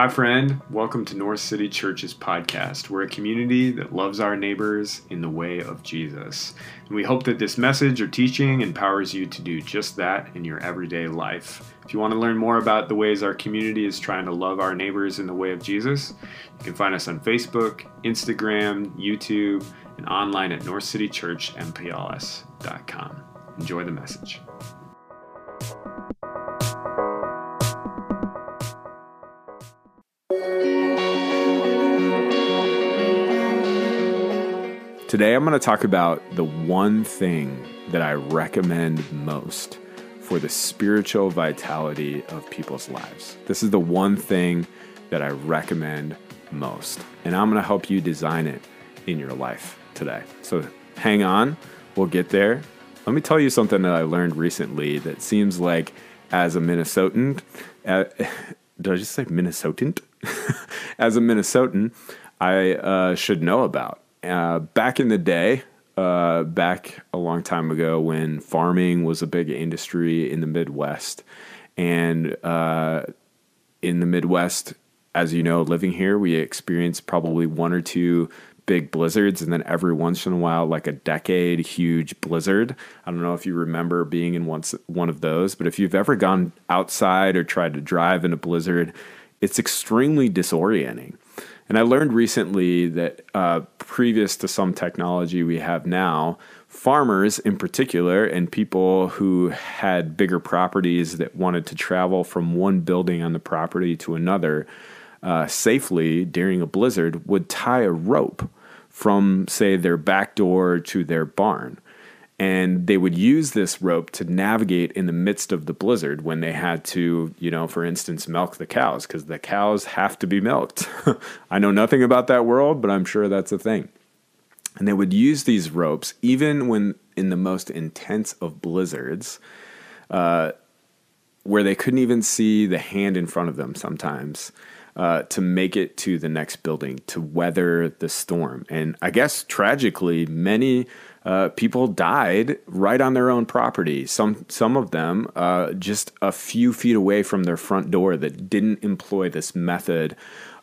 Hi, friend. Welcome to North City Church's podcast. We're a community that loves our neighbors in the way of Jesus. And we hope that this message or teaching empowers you to do just that in your everyday life. If you want to learn more about the ways our community is trying to love our neighbors in the way of Jesus, you can find us on Facebook, Instagram, YouTube, and online at northcitychurchmpls.com. Enjoy the message. Today, I'm going to talk about the one thing that I recommend most for the spiritual vitality of people's lives. This is the one thing that I recommend most, and I'm going to help you design it in your life today. So hang on, we'll get there. Let me tell you something that I learned recently that seems like, as a Minnesotan, uh, did I just say Minnesotan? as a Minnesotan, I uh, should know about uh, back in the day, uh, back a long time ago when farming was a big industry in the Midwest, and uh, in the Midwest, as you know, living here, we experienced probably one or two big blizzards, and then every once in a while, like a decade huge blizzard. I don't know if you remember being in once one of those, but if you've ever gone outside or tried to drive in a blizzard, it's extremely disorienting. And I learned recently that uh, previous to some technology we have now, farmers in particular, and people who had bigger properties that wanted to travel from one building on the property to another uh, safely during a blizzard would tie a rope from, say, their back door to their barn and they would use this rope to navigate in the midst of the blizzard when they had to, you know, for instance, milk the cows because the cows have to be milked. I know nothing about that world, but I'm sure that's a thing. And they would use these ropes even when in the most intense of blizzards, uh, where they couldn't even see the hand in front of them sometimes. Uh, to make it to the next building to weather the storm. And I guess tragically, many uh, people died right on their own property. Some some of them uh, just a few feet away from their front door that didn't employ this method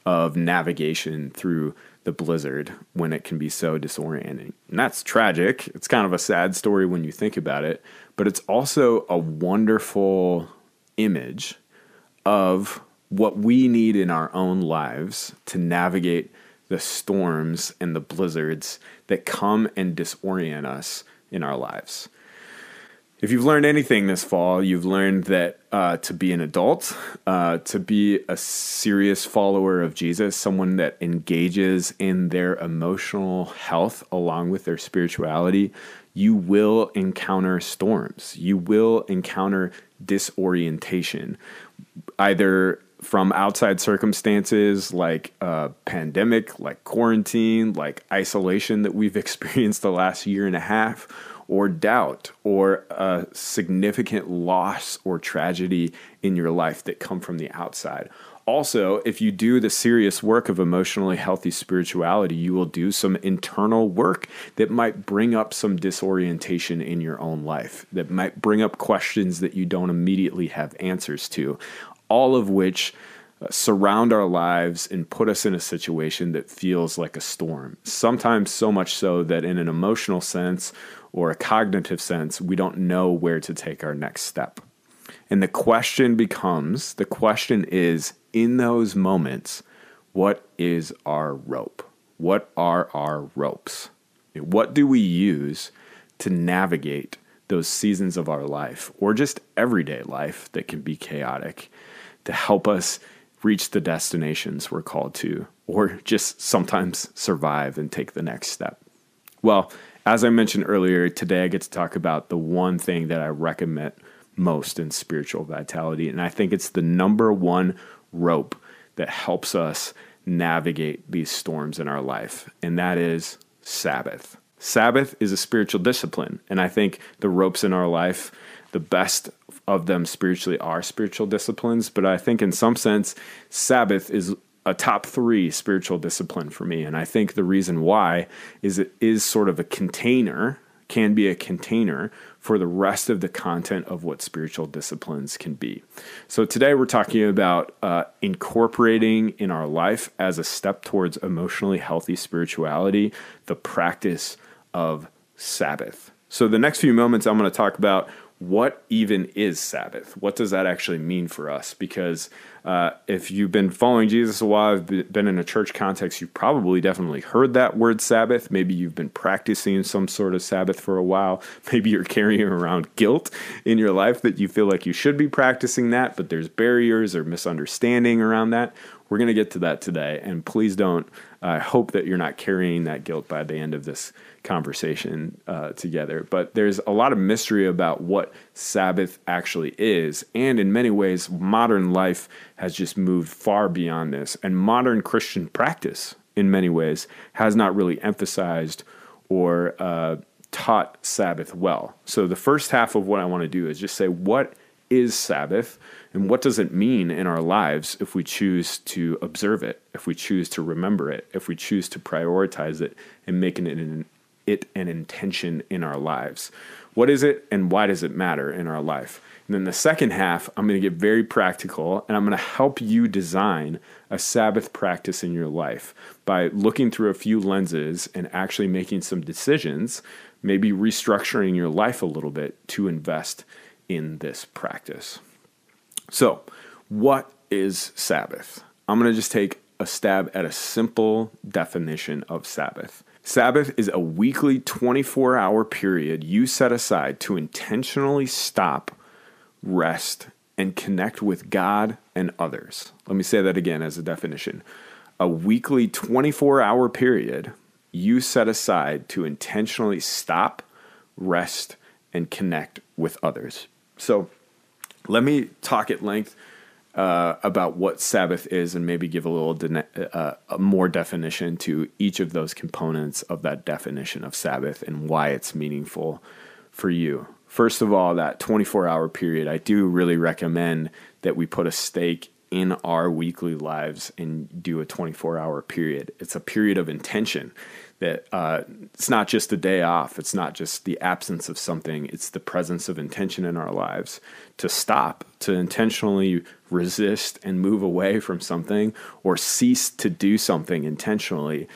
of navigation through the blizzard when it can be so disorienting. And that's tragic. It's kind of a sad story when you think about it, but it's also a wonderful image of what we need in our own lives to navigate the storms and the blizzards that come and disorient us in our lives. If you've learned anything this fall, you've learned that uh, to be an adult, uh, to be a serious follower of Jesus, someone that engages in their emotional health along with their spirituality, you will encounter storms. You will encounter disorientation, either from outside circumstances like a pandemic, like quarantine, like isolation that we've experienced the last year and a half, or doubt, or a significant loss or tragedy in your life that come from the outside. Also, if you do the serious work of emotionally healthy spirituality, you will do some internal work that might bring up some disorientation in your own life, that might bring up questions that you don't immediately have answers to all of which uh, surround our lives and put us in a situation that feels like a storm. Sometimes so much so that in an emotional sense or a cognitive sense, we don't know where to take our next step. And the question becomes the question is in those moments, what is our rope? What are our ropes? What do we use to navigate those seasons of our life or just everyday life that can be chaotic? to help us reach the destinations we're called to, or just sometimes survive and take the next step. Well, as I mentioned earlier, today I get to talk about the one thing that I recommend most in spiritual vitality. And I think it's the number one rope that helps us navigate these storms in our life, and that is Sabbath. Sabbath is a spiritual discipline, and I think the ropes in our life the best of them spiritually are spiritual disciplines, but I think in some sense, Sabbath is a top three spiritual discipline for me. And I think the reason why is it is sort of a container can be a container for the rest of the content of what spiritual disciplines can be. So, today we're talking about uh, incorporating in our life as a step towards emotionally healthy spirituality the practice of Sabbath. So, the next few moments, I'm going to talk about what even is Sabbath? What does that actually mean for us? Because uh, if you've been following Jesus a while, been in a church context, you've probably definitely heard that word Sabbath. Maybe you've been practicing some sort of Sabbath for a while. Maybe you're carrying around guilt in your life that you feel like you should be practicing that, but there's barriers or misunderstanding around that. We're going to get to that today. And please don't, I hope that you're not carrying that guilt by the end of this conversation uh, together. But there's a lot of mystery about what Sabbath actually is. And in many ways, modern life has just moved far beyond this. And modern Christian practice, in many ways, has not really emphasized or uh, taught Sabbath well. So the first half of what I want to do is just say, what is Sabbath? And what does it mean in our lives if we choose to observe it, if we choose to remember it, if we choose to prioritize it and make it an, it an intention in our lives. What is it and why does it matter in our life? And then the second half, I'm going to get very practical and I'm going to help you design a Sabbath practice in your life by looking through a few lenses and actually making some decisions, maybe restructuring your life a little bit to invest in this practice. So, what is Sabbath? I'm going to just take a stab at a simple definition of Sabbath. Sabbath is a weekly 24 hour period you set aside to intentionally stop, rest, and connect with God and others. Let me say that again as a definition. A weekly 24 hour period you set aside to intentionally stop, rest, and connect with others. So let me talk at length uh, about what Sabbath is and maybe give a little de- uh, more definition to each of those components of that definition of Sabbath and why it's meaningful for you. First of all, that 24 hour period, I do really recommend that we put a stake in our weekly lives and do a 24 hour period. It's a period of intention that uh, it's not just a day off, it's not just the absence of something, it's the presence of intention in our lives to stop, to intentionally resist and move away from something or cease to do something intentionally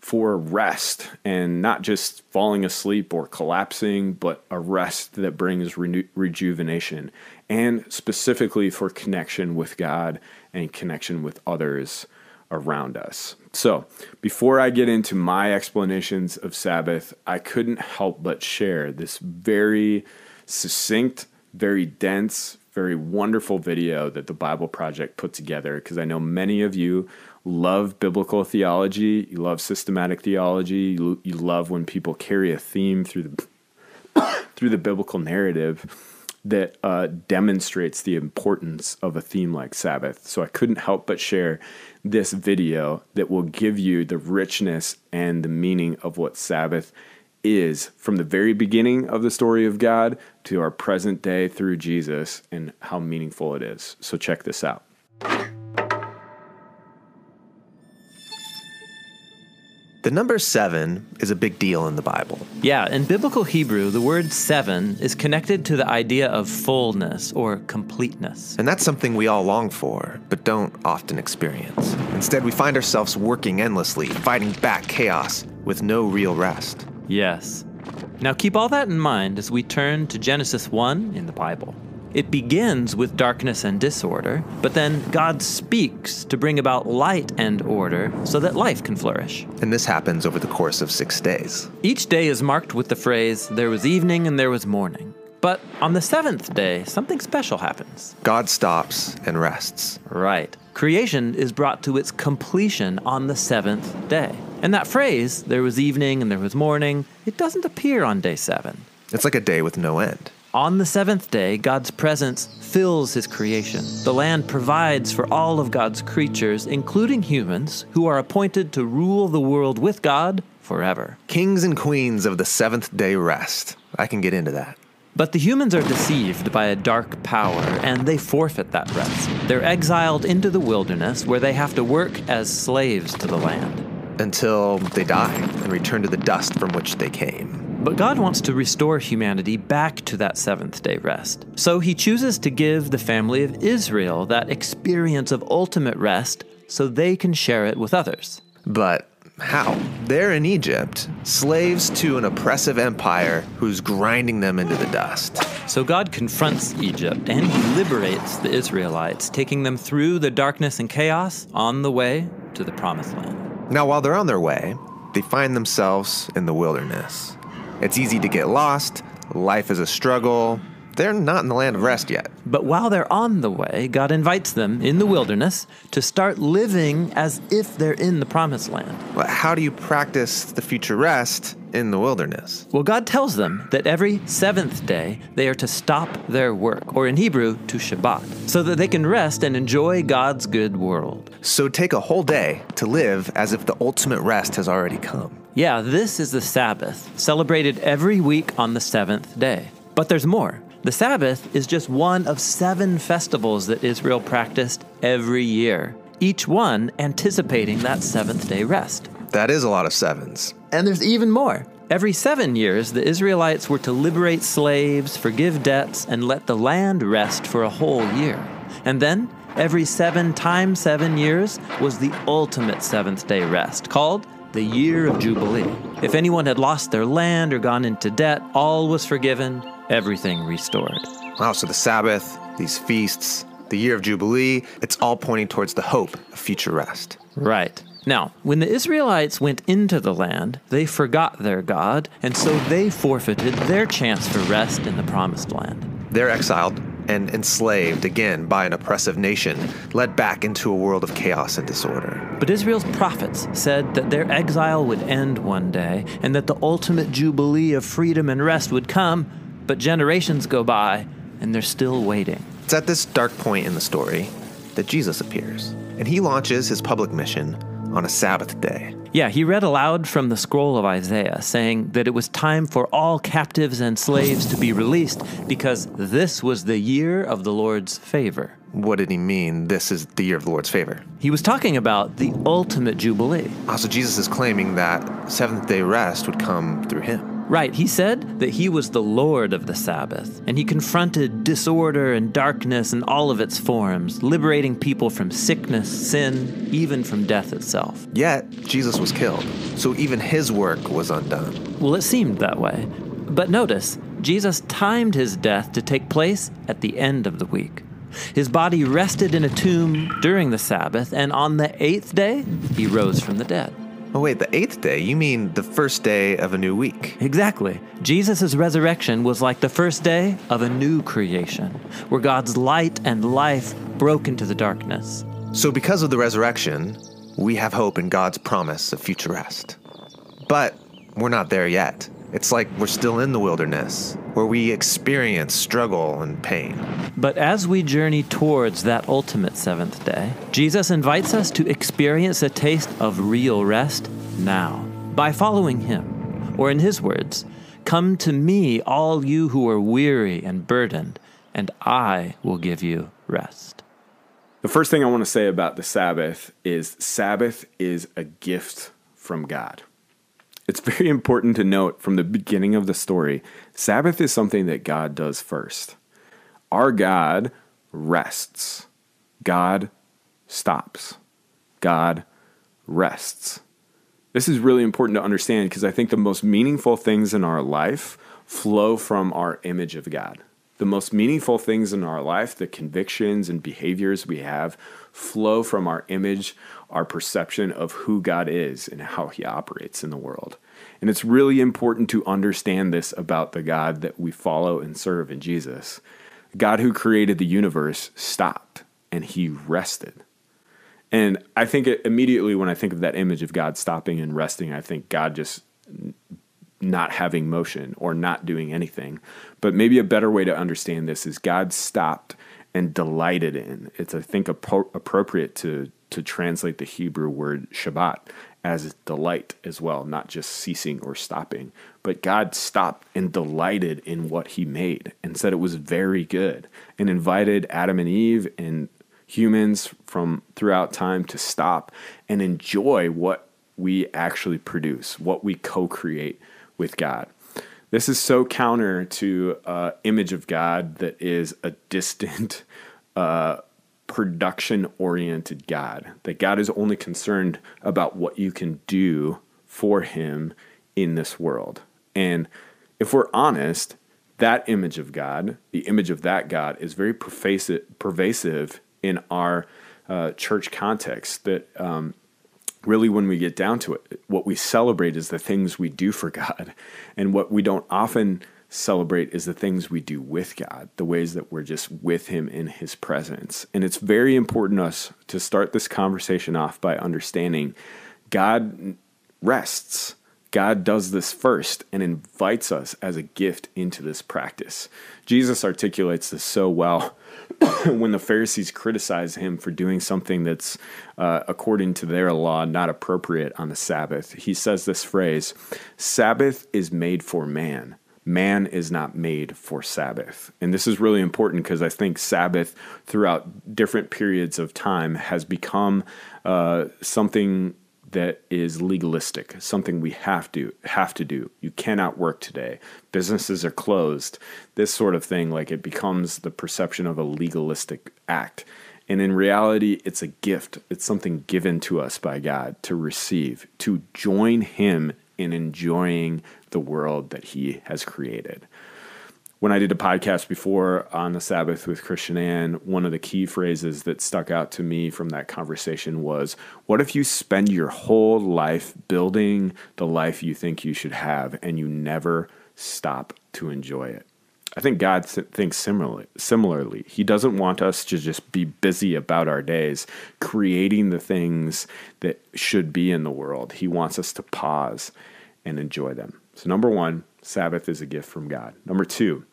for rest and not just falling asleep or collapsing, but a rest that brings rejuvenation and specifically for connection with God and connection with others around us. So, before I get into my explanations of Sabbath, I couldn't help but share this very succinct, very dense, very wonderful video that the Bible Project put together because I know many of you love biblical theology, you love systematic theology, you, you love when people carry a theme through the through the biblical narrative that uh, demonstrates the importance of a theme like Sabbath. So I couldn't help but share this video that will give you the richness and the meaning of what Sabbath is from the very beginning of the story of God to our present day through Jesus and how meaningful it is. So check this out. The number seven is a big deal in the Bible. Yeah, in biblical Hebrew, the word seven is connected to the idea of fullness or completeness. And that's something we all long for, but don't often experience. Instead, we find ourselves working endlessly, fighting back chaos with no real rest. Yes. Now keep all that in mind as we turn to Genesis 1 in the Bible. It begins with darkness and disorder, but then God speaks to bring about light and order so that life can flourish. And this happens over the course of six days. Each day is marked with the phrase, There was evening and there was morning. But on the seventh day, something special happens. God stops and rests. Right. Creation is brought to its completion on the seventh day. And that phrase, there was evening and there was morning, it doesn't appear on day seven. It's like a day with no end. On the seventh day, God's presence fills his creation. The land provides for all of God's creatures, including humans, who are appointed to rule the world with God forever. Kings and queens of the seventh day rest. I can get into that. But the humans are deceived by a dark power, and they forfeit that rest. They're exiled into the wilderness, where they have to work as slaves to the land. Until they die and return to the dust from which they came. But God wants to restore humanity back to that seventh day rest. So he chooses to give the family of Israel that experience of ultimate rest so they can share it with others. But how? They're in Egypt, slaves to an oppressive empire who's grinding them into the dust. So God confronts Egypt and he liberates the Israelites, taking them through the darkness and chaos on the way to the promised land. Now, while they're on their way, they find themselves in the wilderness. It's easy to get lost, life is a struggle. They're not in the land of rest yet. But while they're on the way, God invites them in the wilderness to start living as if they're in the promised land. But how do you practice the future rest in the wilderness? Well, God tells them that every seventh day they are to stop their work, or in Hebrew, to Shabbat, so that they can rest and enjoy God's good world. So take a whole day to live as if the ultimate rest has already come. Yeah, this is the Sabbath, celebrated every week on the seventh day. But there's more. The Sabbath is just one of seven festivals that Israel practiced every year, each one anticipating that seventh day rest. That is a lot of sevens. And there's even more. Every seven years, the Israelites were to liberate slaves, forgive debts, and let the land rest for a whole year. And then, every seven times seven years was the ultimate seventh day rest, called the year of Jubilee. If anyone had lost their land or gone into debt, all was forgiven, everything restored. Wow, so the Sabbath, these feasts, the year of Jubilee, it's all pointing towards the hope of future rest. Right. Now, when the Israelites went into the land, they forgot their God, and so they forfeited their chance for rest in the promised land. They're exiled and enslaved again by an oppressive nation, led back into a world of chaos and disorder. But Israel's prophets said that their exile would end one day, and that the ultimate jubilee of freedom and rest would come, but generations go by, and they're still waiting. It's at this dark point in the story that Jesus appears, and he launches his public mission on a Sabbath day. Yeah, he read aloud from the scroll of Isaiah, saying that it was time for all captives and slaves to be released because this was the year of the Lord's favor. What did he mean? This is the year of the Lord's favor. He was talking about the ultimate jubilee. Ah, also, Jesus is claiming that seventh day rest would come through him. Right, he said that he was the Lord of the Sabbath, and he confronted disorder and darkness in all of its forms, liberating people from sickness, sin, even from death itself. Yet, Jesus was killed, so even his work was undone. Well, it seemed that way. But notice, Jesus timed his death to take place at the end of the week. His body rested in a tomb during the Sabbath, and on the eighth day, he rose from the dead. Oh, wait, the eighth day? You mean the first day of a new week? Exactly. Jesus' resurrection was like the first day of a new creation, where God's light and life broke into the darkness. So, because of the resurrection, we have hope in God's promise of future rest. But we're not there yet. It's like we're still in the wilderness, where we experience struggle and pain. But as we journey towards that ultimate seventh day, Jesus invites us to experience a taste of real rest now by following him. Or, in his words, Come to me, all you who are weary and burdened, and I will give you rest. The first thing I want to say about the Sabbath is Sabbath is a gift from God. It's very important to note from the beginning of the story Sabbath is something that God does first. Our God rests, God stops, God rests. This is really important to understand because I think the most meaningful things in our life flow from our image of God. The most meaningful things in our life, the convictions and behaviors we have, flow from our image, our perception of who God is and how he operates in the world. And it's really important to understand this about the God that we follow and serve in Jesus. God who created the universe stopped and he rested. And I think immediately when I think of that image of God stopping and resting, I think God just not having motion or not doing anything. But maybe a better way to understand this is God stopped and delighted in. It's I think appro- appropriate to to translate the Hebrew word Shabbat as delight as well, not just ceasing or stopping. But God stopped and delighted in what he made and said it was very good and invited Adam and Eve and humans from throughout time to stop and enjoy what we actually produce, what we co create with God. This is so counter to uh, image of God that is a distant, uh, production-oriented God. That God is only concerned about what you can do for Him in this world. And if we're honest, that image of God, the image of that God, is very pervasive, pervasive in our uh, church context. That um, really, when we get down to it, what we celebrate is the things we do for God, and what we don't often celebrate is the things we do with God, the ways that we're just with Him in His presence. And it's very important us to start this conversation off by understanding God rests. God does this first and invites us as a gift into this practice. Jesus articulates this so well when the Pharisees criticize him for doing something that's, uh, according to their law, not appropriate on the Sabbath. He says this phrase Sabbath is made for man. Man is not made for Sabbath. And this is really important because I think Sabbath, throughout different periods of time, has become uh, something that is legalistic, something we have to have to do. You cannot work today. Businesses are closed. This sort of thing like it becomes the perception of a legalistic act. And in reality, it's a gift. It's something given to us by God to receive, to join him in enjoying the world that he has created when I did a podcast before on the Sabbath with Christian Ann, one of the key phrases that stuck out to me from that conversation was What if you spend your whole life building the life you think you should have and you never stop to enjoy it? I think God thinks similarly. Similarly, He doesn't want us to just be busy about our days, creating the things that should be in the world. He wants us to pause and enjoy them. So, number one, Sabbath is a gift from God. Number two,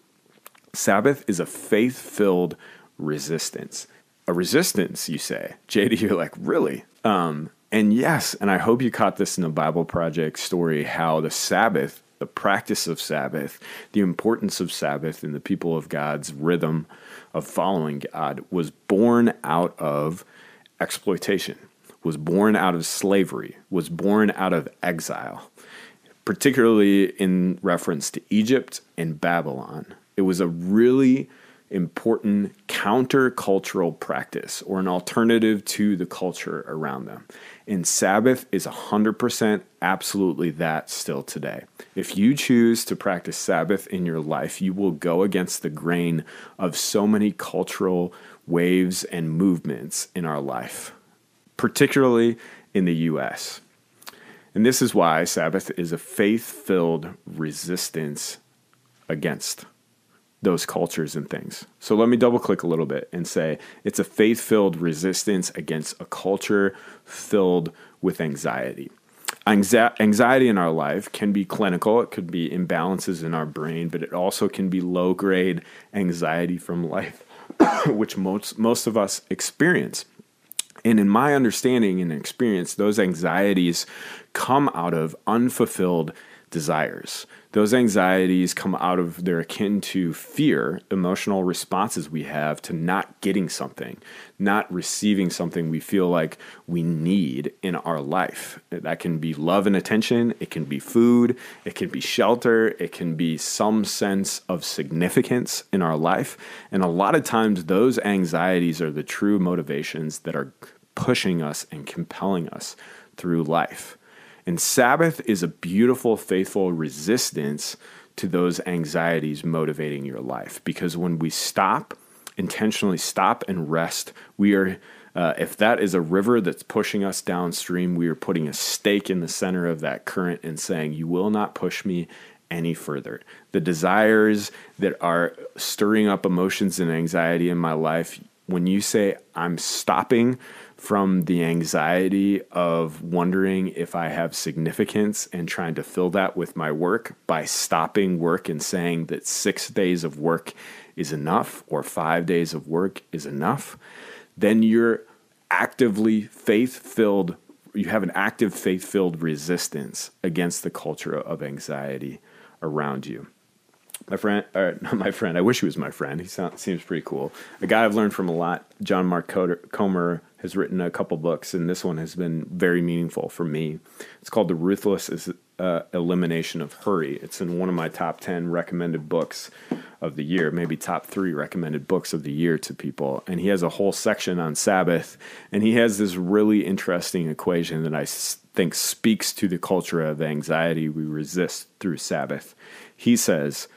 Sabbath is a faith filled resistance. A resistance, you say. JD, you're like, really? Um, and yes, and I hope you caught this in the Bible Project story how the Sabbath, the practice of Sabbath, the importance of Sabbath in the people of God's rhythm of following God was born out of exploitation, was born out of slavery, was born out of exile, particularly in reference to Egypt and Babylon. It was a really important countercultural practice or an alternative to the culture around them. And Sabbath is 100% absolutely that still today. If you choose to practice Sabbath in your life, you will go against the grain of so many cultural waves and movements in our life, particularly in the US. And this is why Sabbath is a faith filled resistance against those cultures and things. So let me double click a little bit and say it's a faith filled resistance against a culture filled with anxiety. Anxiety in our life can be clinical, it could be imbalances in our brain, but it also can be low grade anxiety from life, which most, most of us experience. And in my understanding and experience, those anxieties come out of unfulfilled desires. Those anxieties come out of, they're akin to fear, emotional responses we have to not getting something, not receiving something we feel like we need in our life. That can be love and attention, it can be food, it can be shelter, it can be some sense of significance in our life. And a lot of times, those anxieties are the true motivations that are pushing us and compelling us through life. And Sabbath is a beautiful, faithful resistance to those anxieties motivating your life. Because when we stop, intentionally stop and rest, we are, uh, if that is a river that's pushing us downstream, we are putting a stake in the center of that current and saying, You will not push me any further. The desires that are stirring up emotions and anxiety in my life, when you say, I'm stopping from the anxiety of wondering if I have significance and trying to fill that with my work by stopping work and saying that six days of work is enough or five days of work is enough, then you're actively faith filled. You have an active faith filled resistance against the culture of anxiety around you my friend, or uh, not my friend, I wish he was my friend. He sounds, seems pretty cool. A guy I've learned from a lot, John Mark Comer, has written a couple books, and this one has been very meaningful for me. It's called The Ruthless uh, Elimination of Hurry. It's in one of my top 10 recommended books of the year, maybe top three recommended books of the year to people. And he has a whole section on Sabbath. And he has this really interesting equation that I think speaks to the culture of anxiety we resist through Sabbath. He says,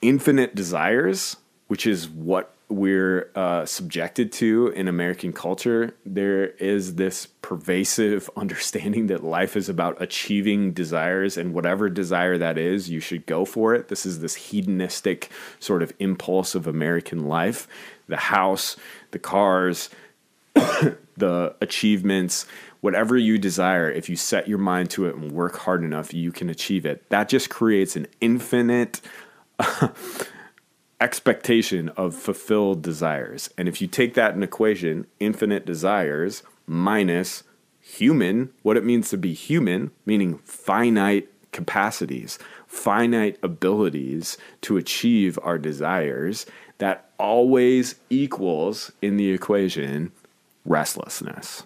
infinite desires, which is what we're uh, subjected to in American culture, there is this pervasive understanding that life is about achieving desires, and whatever desire that is, you should go for it. This is this hedonistic sort of impulse of American life the house, the cars, the achievements, whatever you desire, if you set your mind to it and work hard enough, you can achieve it. That just creates an infinite expectation of fulfilled desires. And if you take that in equation, infinite desires minus human, what it means to be human, meaning finite capacities, finite abilities to achieve our desires, that always equals in the equation restlessness.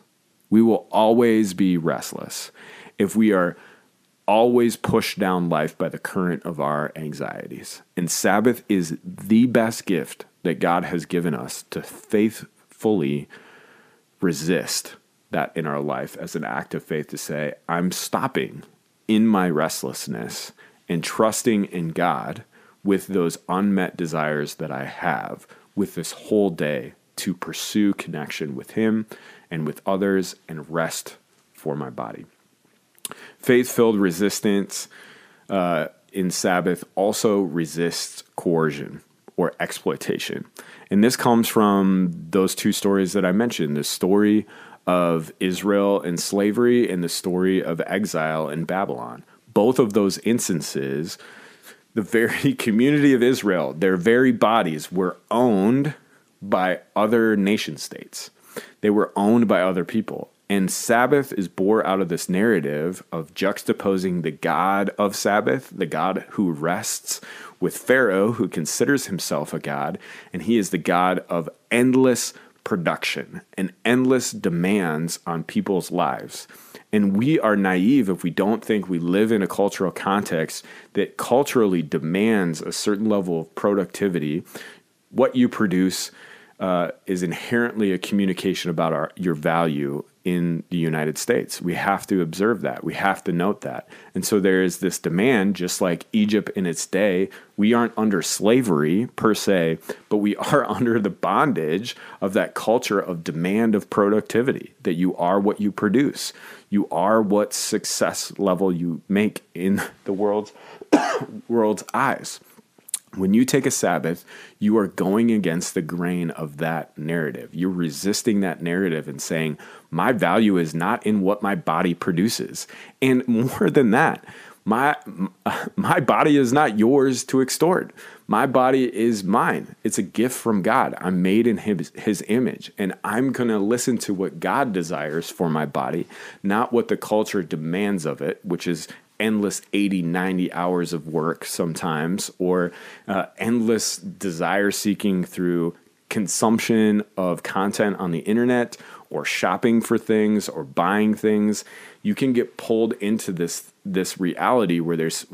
We will always be restless if we are always pushed down life by the current of our anxieties. And Sabbath is the best gift that God has given us to faithfully resist that in our life as an act of faith to say, I'm stopping in my restlessness and trusting in God with those unmet desires that I have with this whole day to pursue connection with Him and with others and rest for my body. Faith filled resistance uh, in Sabbath also resists coercion or exploitation. And this comes from those two stories that I mentioned the story of Israel and slavery and the story of exile in Babylon. Both of those instances, the very community of Israel, their very bodies were owned by other nation states. They were owned by other people. And Sabbath is born out of this narrative of juxtaposing the God of Sabbath, the God who rests, with Pharaoh, who considers himself a God, and he is the God of endless production and endless demands on people's lives. And we are naive if we don't think we live in a cultural context that culturally demands a certain level of productivity. What you produce uh, is inherently a communication about our, your value in the United States. We have to observe that. We have to note that. And so there is this demand, just like Egypt in its day. We aren't under slavery per se, but we are under the bondage of that culture of demand of productivity, that you are what you produce. You are what success level you make in the world's world's eyes. When you take a Sabbath, you are going against the grain of that narrative. You're resisting that narrative and saying, My value is not in what my body produces. And more than that, my, my body is not yours to extort. My body is mine. It's a gift from God. I'm made in his, his image, and I'm going to listen to what God desires for my body, not what the culture demands of it, which is endless 80, 90 hours of work sometimes, or uh, endless desire seeking through consumption of content on the internet or shopping for things or buying things you can get pulled into this this reality where there's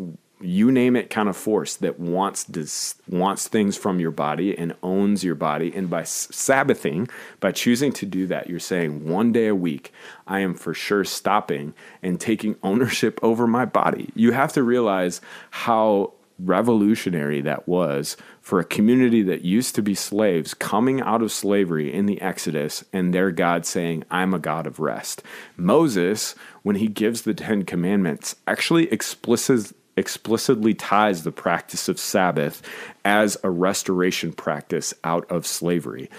you name it kind of force that wants dis, wants things from your body and owns your body. And by sabbathing by choosing to do that you're saying one day a week i am for sure stopping and taking ownership over my body. You have to realize how revolutionary that was for a community that used to be slaves coming out of slavery in the exodus and their god saying i'm a god of rest. Moses when he gives the 10 commandments actually explicitly explicitly ties the practice of Sabbath as a restoration practice out of slavery,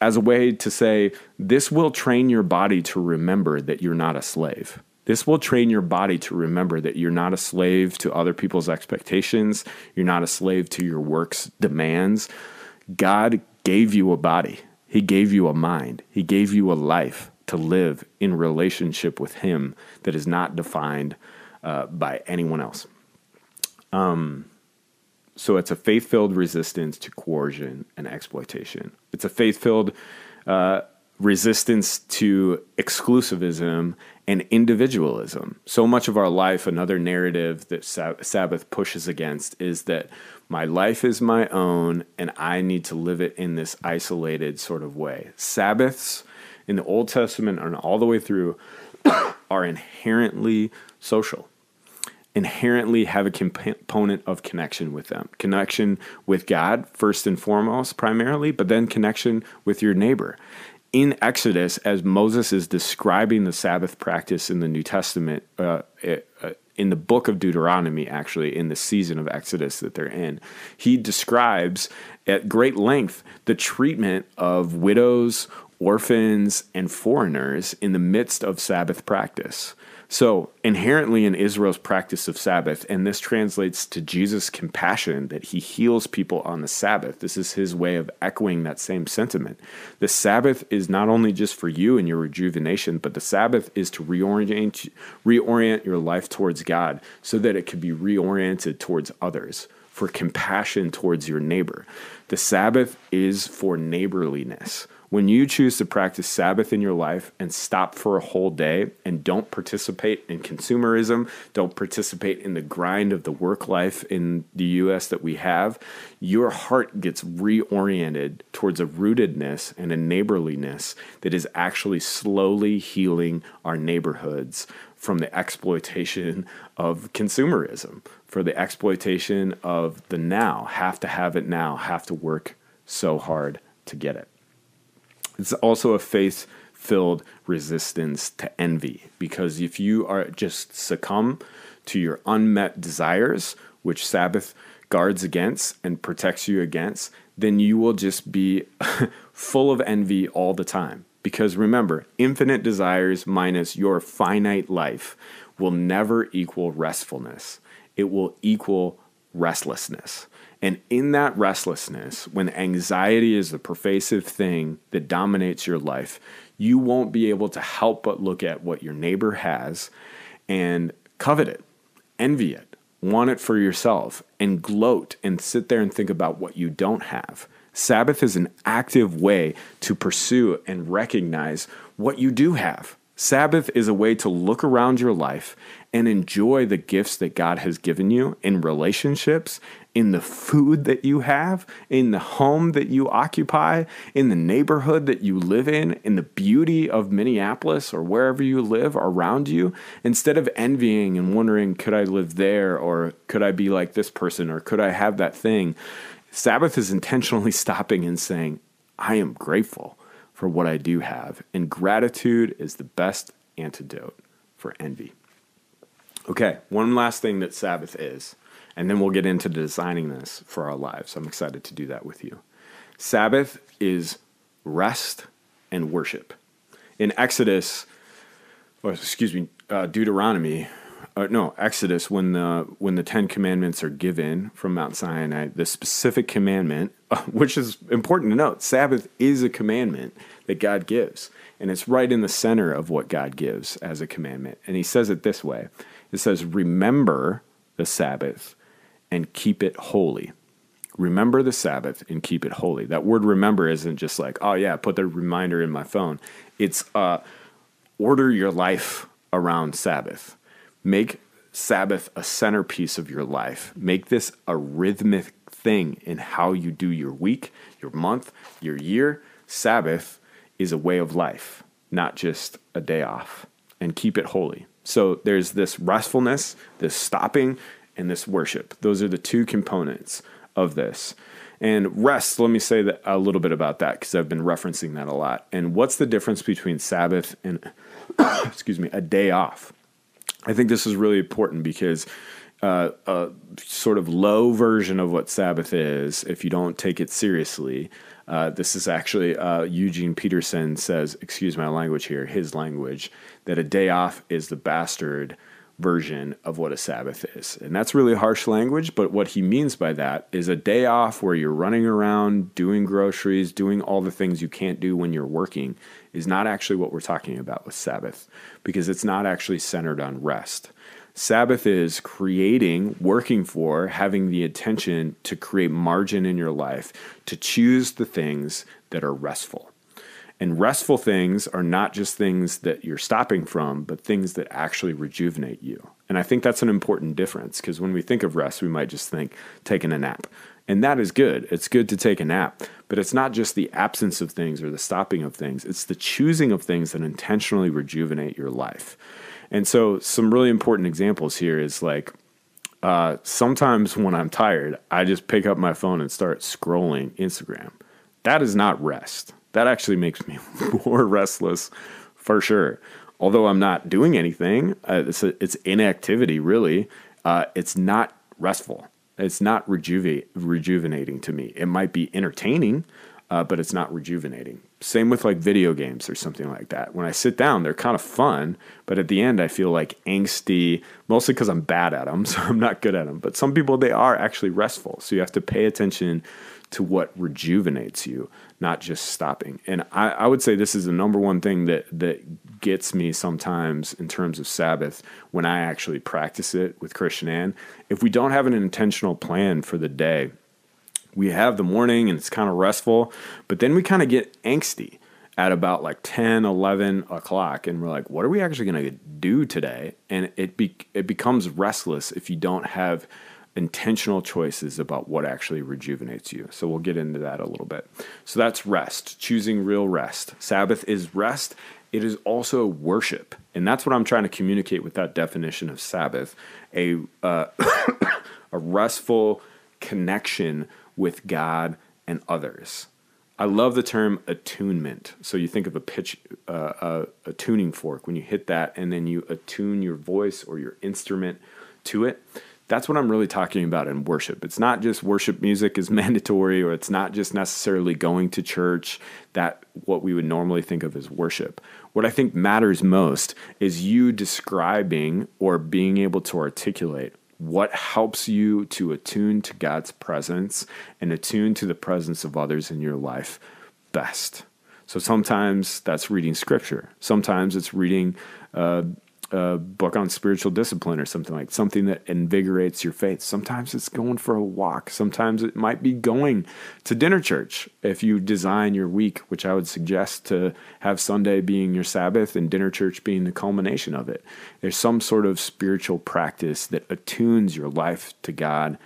as a way to say, this will train your body to remember that you're not a slave. This will train your body to remember that you're not a slave to other people's expectations, you're not a slave to your work's demands. God gave you a body, He gave you a mind, He gave you a life to live in relationship with Him that is not defined uh, by anyone else. Um, so it's a faith filled resistance to coercion and exploitation. It's a faith filled uh, resistance to exclusivism and individualism. So much of our life, another narrative that Sabbath pushes against is that my life is my own and I need to live it in this isolated sort of way. Sabbaths in the Old Testament and all the way through are inherently social inherently have a component of connection with them. Connection with god first and foremost primarily but then connection with your neighbor. In exodus as moses is describing the sabbath practice in the new testament uh, uh, in the book of deuteronomy actually in the season of exodus that they're in he describes at great length the treatment of widows orphans and foreigners in the midst of sabbath practice so, inherently in Israel's practice of Sabbath, and this translates to Jesus' compassion that he heals people on the Sabbath. This is his way of echoing that same sentiment. The Sabbath is not only just for you and your rejuvenation, but the Sabbath is to reorient, reorient your life towards God so that it can be reoriented towards others, for compassion towards your neighbor. The Sabbath is for neighborliness when you choose to practice Sabbath in your life and stop for a whole day and don't participate in consumerism, don't participate in the grind of the work life in the US that we have, your heart gets reoriented towards a rootedness and a neighborliness that is actually slowly healing our neighborhoods from the exploitation of consumerism, for the exploitation of the now, have to have it now, have to work so hard to get it. It's also a faith filled resistance to envy because if you are just succumb to your unmet desires, which Sabbath guards against and protects you against, then you will just be full of envy all the time. Because remember, infinite desires minus your finite life will never equal restfulness. It will equal restlessness. And in that restlessness, when anxiety is the pervasive thing that dominates your life, you won't be able to help but look at what your neighbor has and covet it, envy it, want it for yourself, and gloat and sit there and think about what you don't have. Sabbath is an active way to pursue and recognize what you do have. Sabbath is a way to look around your life and enjoy the gifts that God has given you in relationships in the food that you have, in the home that you occupy, in the neighborhood that you live in, in the beauty of Minneapolis or wherever you live around you, instead of envying and wondering, could I live there or could I be like this person or could I have that thing? Sabbath is intentionally stopping and saying, I am grateful for what I do have. And gratitude is the best antidote for envy. Okay, one last thing that Sabbath is and then we'll get into designing this for our lives. I'm excited to do that with you. Sabbath is rest and worship. In Exodus, or excuse me, uh, Deuteronomy, uh, no, Exodus, when the when the Ten Commandments are given from Mount Sinai, the specific commandment, which is important to note, Sabbath is a commandment that God gives, and it's right in the center of what God gives as a commandment. And He says it this way: It says, "Remember the Sabbath and keep it holy. Remember the Sabbath and keep it holy. That word remember isn't just like, oh yeah, put the reminder in my phone. It's uh, order your life around Sabbath. Make Sabbath a centerpiece of your life. Make this a rhythmic thing in how you do your week, your month, your year. Sabbath is a way of life, not just a day off. And keep it holy. So there's this restfulness, this stopping, and this worship. Those are the two components of this. And rest, let me say that a little bit about that because I've been referencing that a lot. And what's the difference between Sabbath and, excuse me, a day off? I think this is really important because uh, a sort of low version of what Sabbath is, if you don't take it seriously, uh, this is actually uh, Eugene Peterson says, excuse my language here, his language, that a day off is the bastard version of what a Sabbath is. And that's really harsh language, but what he means by that is a day off where you're running around, doing groceries, doing all the things you can't do when you're working is not actually what we're talking about with Sabbath because it's not actually centered on rest. Sabbath is creating, working for, having the intention to create margin in your life, to choose the things that are restful. And restful things are not just things that you're stopping from, but things that actually rejuvenate you. And I think that's an important difference because when we think of rest, we might just think taking a nap. And that is good. It's good to take a nap, but it's not just the absence of things or the stopping of things, it's the choosing of things that intentionally rejuvenate your life. And so, some really important examples here is like uh, sometimes when I'm tired, I just pick up my phone and start scrolling Instagram. That is not rest. That actually makes me more restless for sure. Although I'm not doing anything, uh, it's, a, it's inactivity really. Uh, it's not restful. It's not rejuve- rejuvenating to me. It might be entertaining, uh, but it's not rejuvenating. Same with like video games or something like that. When I sit down, they're kind of fun, but at the end, I feel like angsty, mostly because I'm bad at them, so I'm not good at them. But some people, they are actually restful. So you have to pay attention to what rejuvenates you, not just stopping. And I, I, would say this is the number one thing that that gets me sometimes in terms of Sabbath when I actually practice it with Christian Ann. If we don't have an intentional plan for the day, we have the morning and it's kind of restful, but then we kind of get angsty at about like 10, 11 o'clock. And we're like, what are we actually going to do today? And it, be, it becomes restless if you don't have intentional choices about what actually rejuvenates you. So we'll get into that a little bit. So that's rest, choosing real rest. Sabbath is rest. It is also worship. And that's what I'm trying to communicate with that definition of Sabbath a, uh, a restful connection with God and others. I love the term attunement. So you think of a pitch, uh, a, a tuning fork. When you hit that, and then you attune your voice or your instrument to it. That's what I'm really talking about in worship. It's not just worship music is mandatory, or it's not just necessarily going to church. That what we would normally think of as worship. What I think matters most is you describing or being able to articulate what helps you to attune to God's presence and attune to the presence of others in your life best. So sometimes that's reading scripture. Sometimes it's reading uh, a book on spiritual discipline or something like something that invigorates your faith. Sometimes it's going for a walk. Sometimes it might be going to dinner church if you design your week, which I would suggest to have Sunday being your Sabbath and dinner church being the culmination of it. There's some sort of spiritual practice that attunes your life to God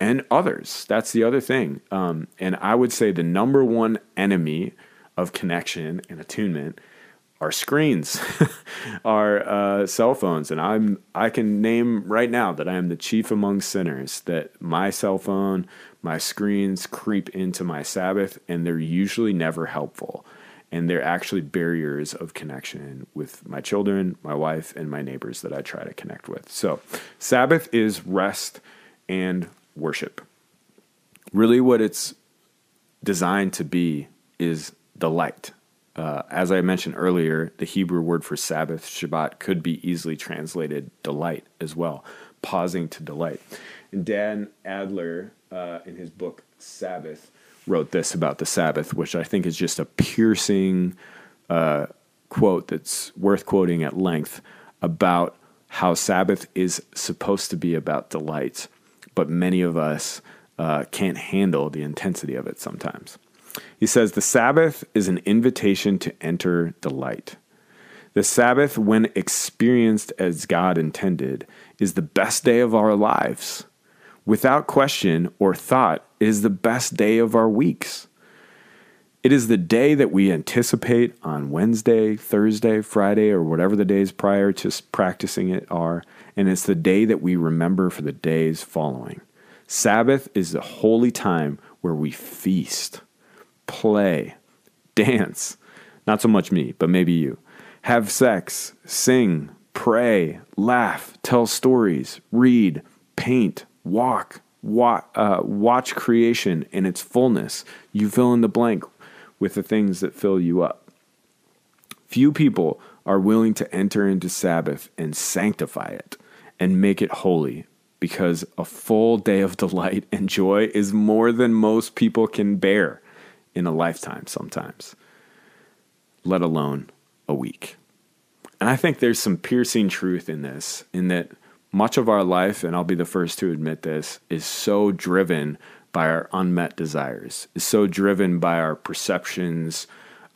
and others. That's the other thing. Um, and I would say the number one enemy of connection and attunement our screens, our uh, cell phones, and I'm I can name right now that I am the chief among sinners. That my cell phone, my screens creep into my Sabbath, and they're usually never helpful, and they're actually barriers of connection with my children, my wife, and my neighbors that I try to connect with. So, Sabbath is rest and worship. Really, what it's designed to be is delight uh, as I mentioned earlier, the Hebrew word for Sabbath, Shabbat, could be easily translated delight as well, pausing to delight. And Dan Allender, uh, in his book Sabbath, wrote this about the Sabbath, which I think is just a piercing uh, quote that's worth quoting at length about how Sabbath is supposed to be about delight, but many of us uh, can't handle the intensity of it sometimes. He says, The Sabbath is an invitation to enter delight. The Sabbath, when experienced as God intended, is the best day of our lives. Without question or thought, it is the best day of our weeks. It is the day that we anticipate on Wednesday, Thursday, Friday, or whatever the days prior to practicing it are, and it's the day that we remember for the days following. Sabbath is the holy time where we feast play, dance. Not so much me, but maybe you. Have sex, sing, pray, laugh, tell stories, read, paint, walk, wa- uh, watch creation in its fullness. You fill in the blank with the things that fill you up. Few people are willing to enter into Sabbath and sanctify it and make it holy because a full day of delight and joy is more than most people can bear in a lifetime sometimes, let alone a week. And I think there's some piercing truth in this, in that much of our life, and I'll be the first to admit this, is so driven by our unmet desires, is so driven by our perceptions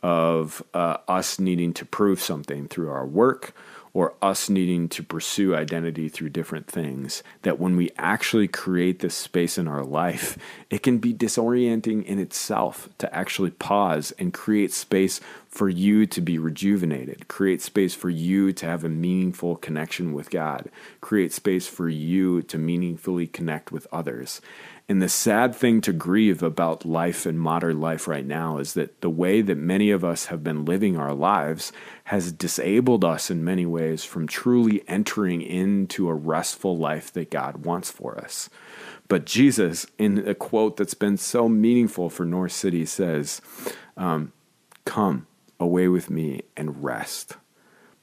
of uh, us needing to prove something through our work or us needing to pursue identity through different things, that when we actually create this space in our life, it can be disorienting in itself to actually pause and create space for you to be rejuvenated, create space for you to have a meaningful connection with God, create space for you to meaningfully connect with others. And the sad thing to grieve about life and modern life right now is that the way that many of us have been living our lives has disabled us in many ways from truly entering into a restful life that God wants for us. But Jesus, in a quote that's been so meaningful for North City, says, um, Come away with me and rest.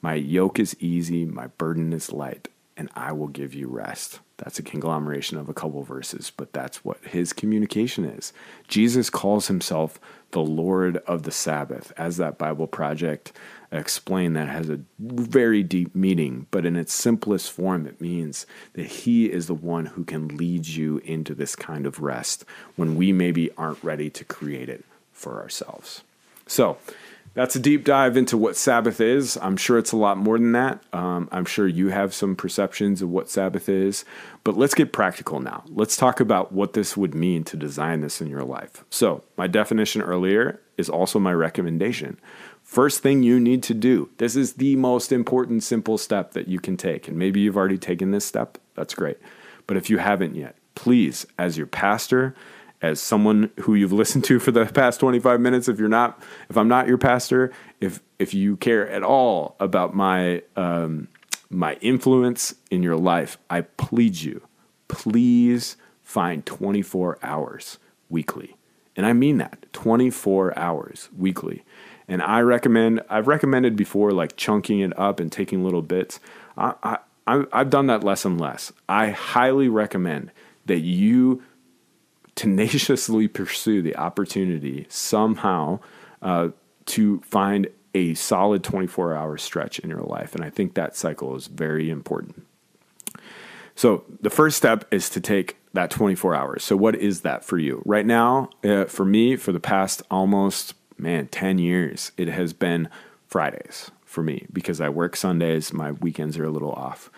My yoke is easy, my burden is light, and I will give you rest. That's a conglomeration of a couple verses, but that's what his communication is. Jesus calls himself the Lord of the Sabbath, as that Bible project explained, that has a very deep meaning, but in its simplest form, it means that he is the one who can lead you into this kind of rest when we maybe aren't ready to create it for ourselves. So, that's a deep dive into what Sabbath is. I'm sure it's a lot more than that. Um, I'm sure you have some perceptions of what Sabbath is, but let's get practical now. Let's talk about what this would mean to design this in your life. So, my definition earlier is also my recommendation. First thing you need to do, this is the most important, simple step that you can take. And maybe you've already taken this step, that's great. But if you haven't yet, please, as your pastor, as someone who you've listened to for the past 25 minutes if you're not if i'm not your pastor if if you care at all about my um, my influence in your life i plead you please find 24 hours weekly. And i mean that 24 hours weekly. And i recommend i've recommended before like chunking it up and taking little bits. I, I I've done that less and less. I highly recommend that you tenaciously pursue the opportunity somehow uh, to find a solid 24 hour stretch in your life. And I think that cycle is very important. So, the first step is to take that 24 hours. So, what is that for you? Right now, uh, for me, for the past almost, man, 10 years, it has been Fridays for me because I work Sundays. My weekends are a little off.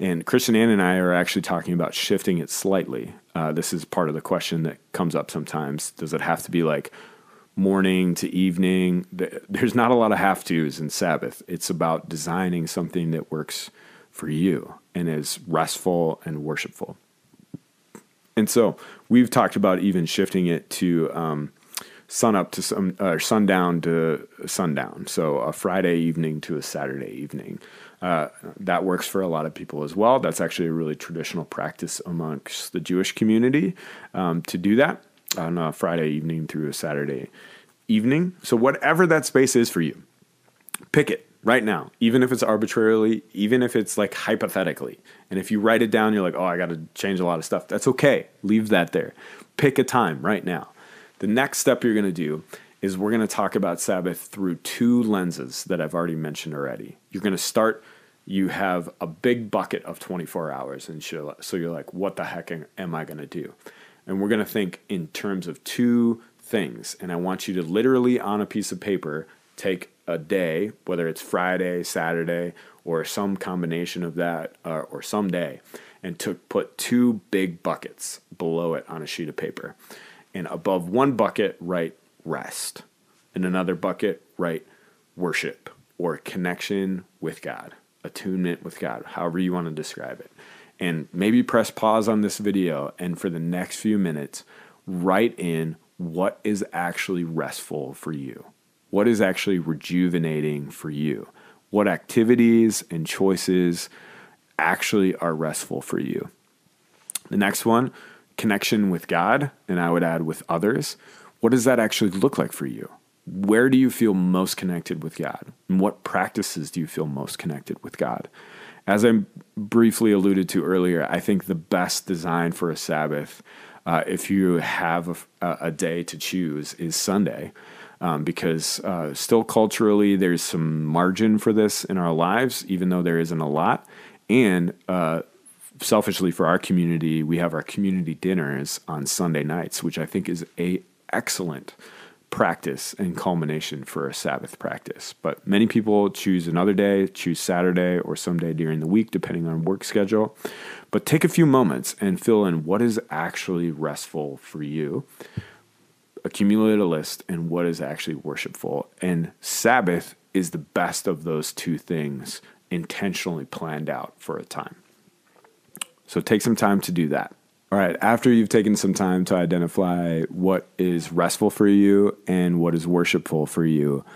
And Christian Ann and I are actually talking about shifting it slightly. Uh, this is part of the question that comes up sometimes. Does it have to be like morning to evening? There's not a lot of have tos in Sabbath. It's about designing something that works for you and is restful and worshipful. And so we've talked about even shifting it to um, sun up to some uh, sundown to sundown. So a Friday evening to a Saturday evening. Uh, that works for a lot of people as well. That's actually a really traditional practice amongst the Jewish community um, to do that on a Friday evening through a Saturday evening. So, whatever that space is for you, pick it right now, even if it's arbitrarily, even if it's like hypothetically. And if you write it down, you're like, oh, I got to change a lot of stuff. That's okay. Leave that there. Pick a time right now. The next step you're going to do is we're going to talk about Sabbath through two lenses that I've already mentioned already. You're going to start, you have a big bucket of 24 hours, and so you're like, what the heck am I going to do? And we're going to think in terms of two things. And I want you to literally, on a piece of paper, take a day, whether it's Friday, Saturday, or some combination of that, uh, or some day, and to put two big buckets below it on a sheet of paper. And above one bucket, write rest. In another bucket, write worship or connection with God, attunement with God, however you want to describe it. And maybe press pause on this video and for the next few minutes, write in what is actually restful for you. What is actually rejuvenating for you? What activities and choices actually are restful for you? The next one, connection with God, and I would add with others. What does that actually look like for you? Where do you feel most connected with God? And what practices do you feel most connected with God? As I briefly alluded to earlier, I think the best design for a Sabbath, uh, if you have a, a, day to choose, is Sunday. Um, because uh, still culturally, there's some margin for this in our lives, even though there isn't a lot. And uh, selfishly for our community, we have our community dinners on Sunday nights, which I think is a excellent practice and culmination for a Sabbath practice. But many people choose another day, choose Saturday or some day during the week, depending on work schedule. But take a few moments and fill in what is actually restful for you. Accumulate a list and what is actually worshipful. And Sabbath is the best of those two things intentionally planned out for a time. So take some time to do that. All right, after you've taken some time to identify what is restful for you and what is worshipful for you,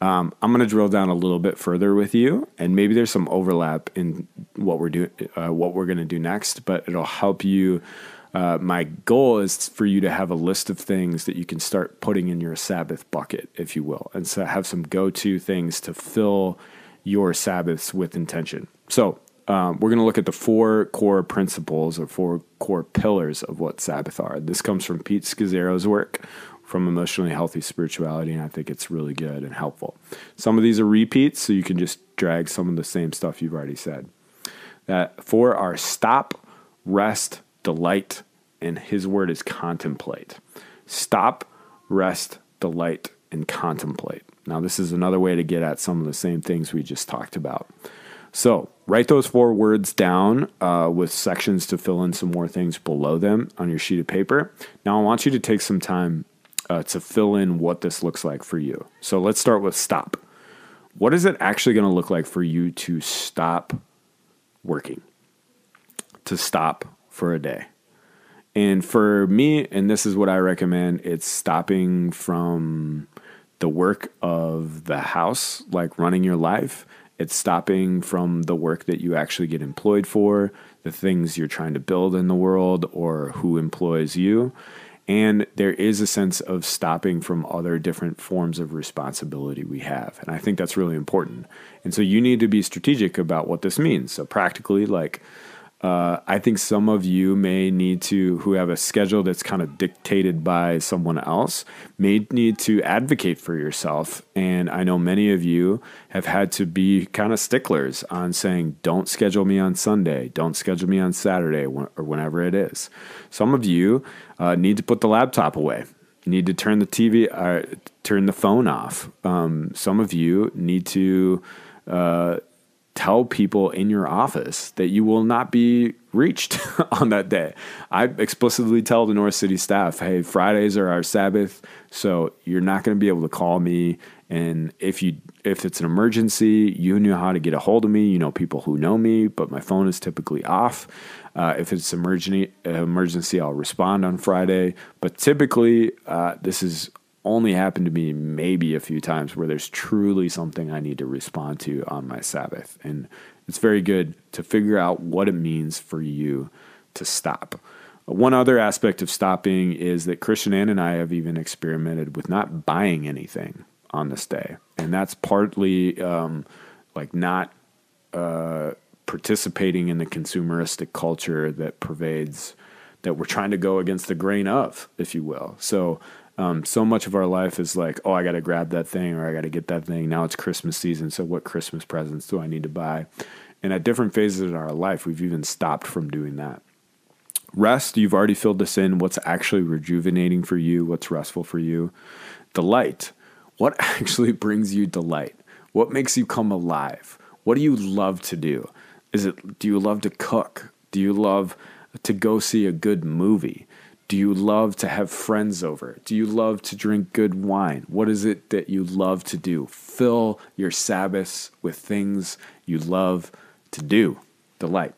um, I'm going to drill down a little bit further with you, and maybe there's some overlap in what we're doing, uh, what we're going to do next, but it'll help you. Uh, my goal is for you to have a list of things that you can start putting in your Sabbath bucket, if you will, and so have some go-to things to fill your Sabbaths with intention. So um, we're going to look at the four core principles or four core pillars of what Sabbath are. This comes from Pete Scazzero's work from Emotionally Healthy Spirituality, and I think it's really good and helpful. Some of these are repeats, so you can just drag some of the same stuff you've already said. That four are stop, rest, delight, and his word is contemplate. Stop, rest, delight, and contemplate. Now, this is another way to get at some of the same things we just talked about. So write those four words down uh, with sections to fill in some more things below them on your sheet of paper. Now I want you to take some time uh, to fill in what this looks like for you. So let's start with stop. What is it actually going to look like for you to stop working? To stop for a day. And for me, and this is what I recommend, it's stopping from the work of the house, like running your life, it's stopping from the work that you actually get employed for, the things you're trying to build in the world, or who employs you. And there is a sense of stopping from other different forms of responsibility we have. And I think that's really important. And so you need to be strategic about what this means. So, practically, like, uh, I think some of you may need to, who have a schedule that's kind of dictated by someone else, may need to advocate for yourself. And I know many of you have had to be kind of sticklers on saying, don't schedule me on Sunday, don't schedule me on Saturday, or whenever it is. Some of you uh, need to put the laptop away. Need to turn the TV, uh, turn the phone off. Um, some of you need to uh, tell people in your office that you will not be reached on that day. I explicitly tell the North City staff, hey, Fridays are our Sabbath, so you're not going to be able to call me. And if you if it's an emergency, you know how to get a hold of me. You know people who know me, but my phone is typically off. Uh, if it's emergency, emergency, I'll respond on Friday. But typically, uh, this is only happened to me maybe a few times where there's truly something I need to respond to on my Sabbath. And it's very good to figure out what it means for you to stop. One other aspect of stopping is that Christian Ann and I have even experimented with not buying anything on this day. And that's partly um, like not uh, participating in the consumeristic culture that pervades, that we're trying to go against the grain of, if you will. So, um, so much of our life is like, oh, I got to grab that thing or I got to get that thing. Now it's Christmas season. So, what Christmas presents do I need to buy? And at different phases in our life, we've even stopped from doing that. Rest, you've already filled this in. What's actually rejuvenating for you? What's restful for you? Delight. What actually brings you delight? What makes you come alive? What do you love to do? Is it do you love to cook? Do you love to go see a good movie? Do you love to have friends over? Do you love to drink good wine? What is it that you love to do? Fill your Sabbaths with things you love to do. Delight.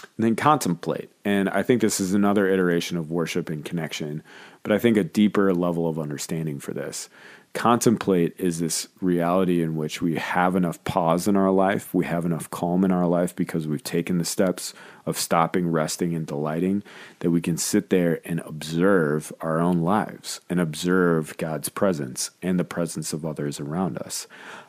And then contemplate. And I think this is another iteration of worship and connection, but I think a deeper level of understanding for this contemplate is this reality in which we have enough pause in our life, we have enough calm in our life because we've taken the steps of stopping, resting, and delighting, that we can sit there and observe our own lives and observe God's presence and the presence of others around us.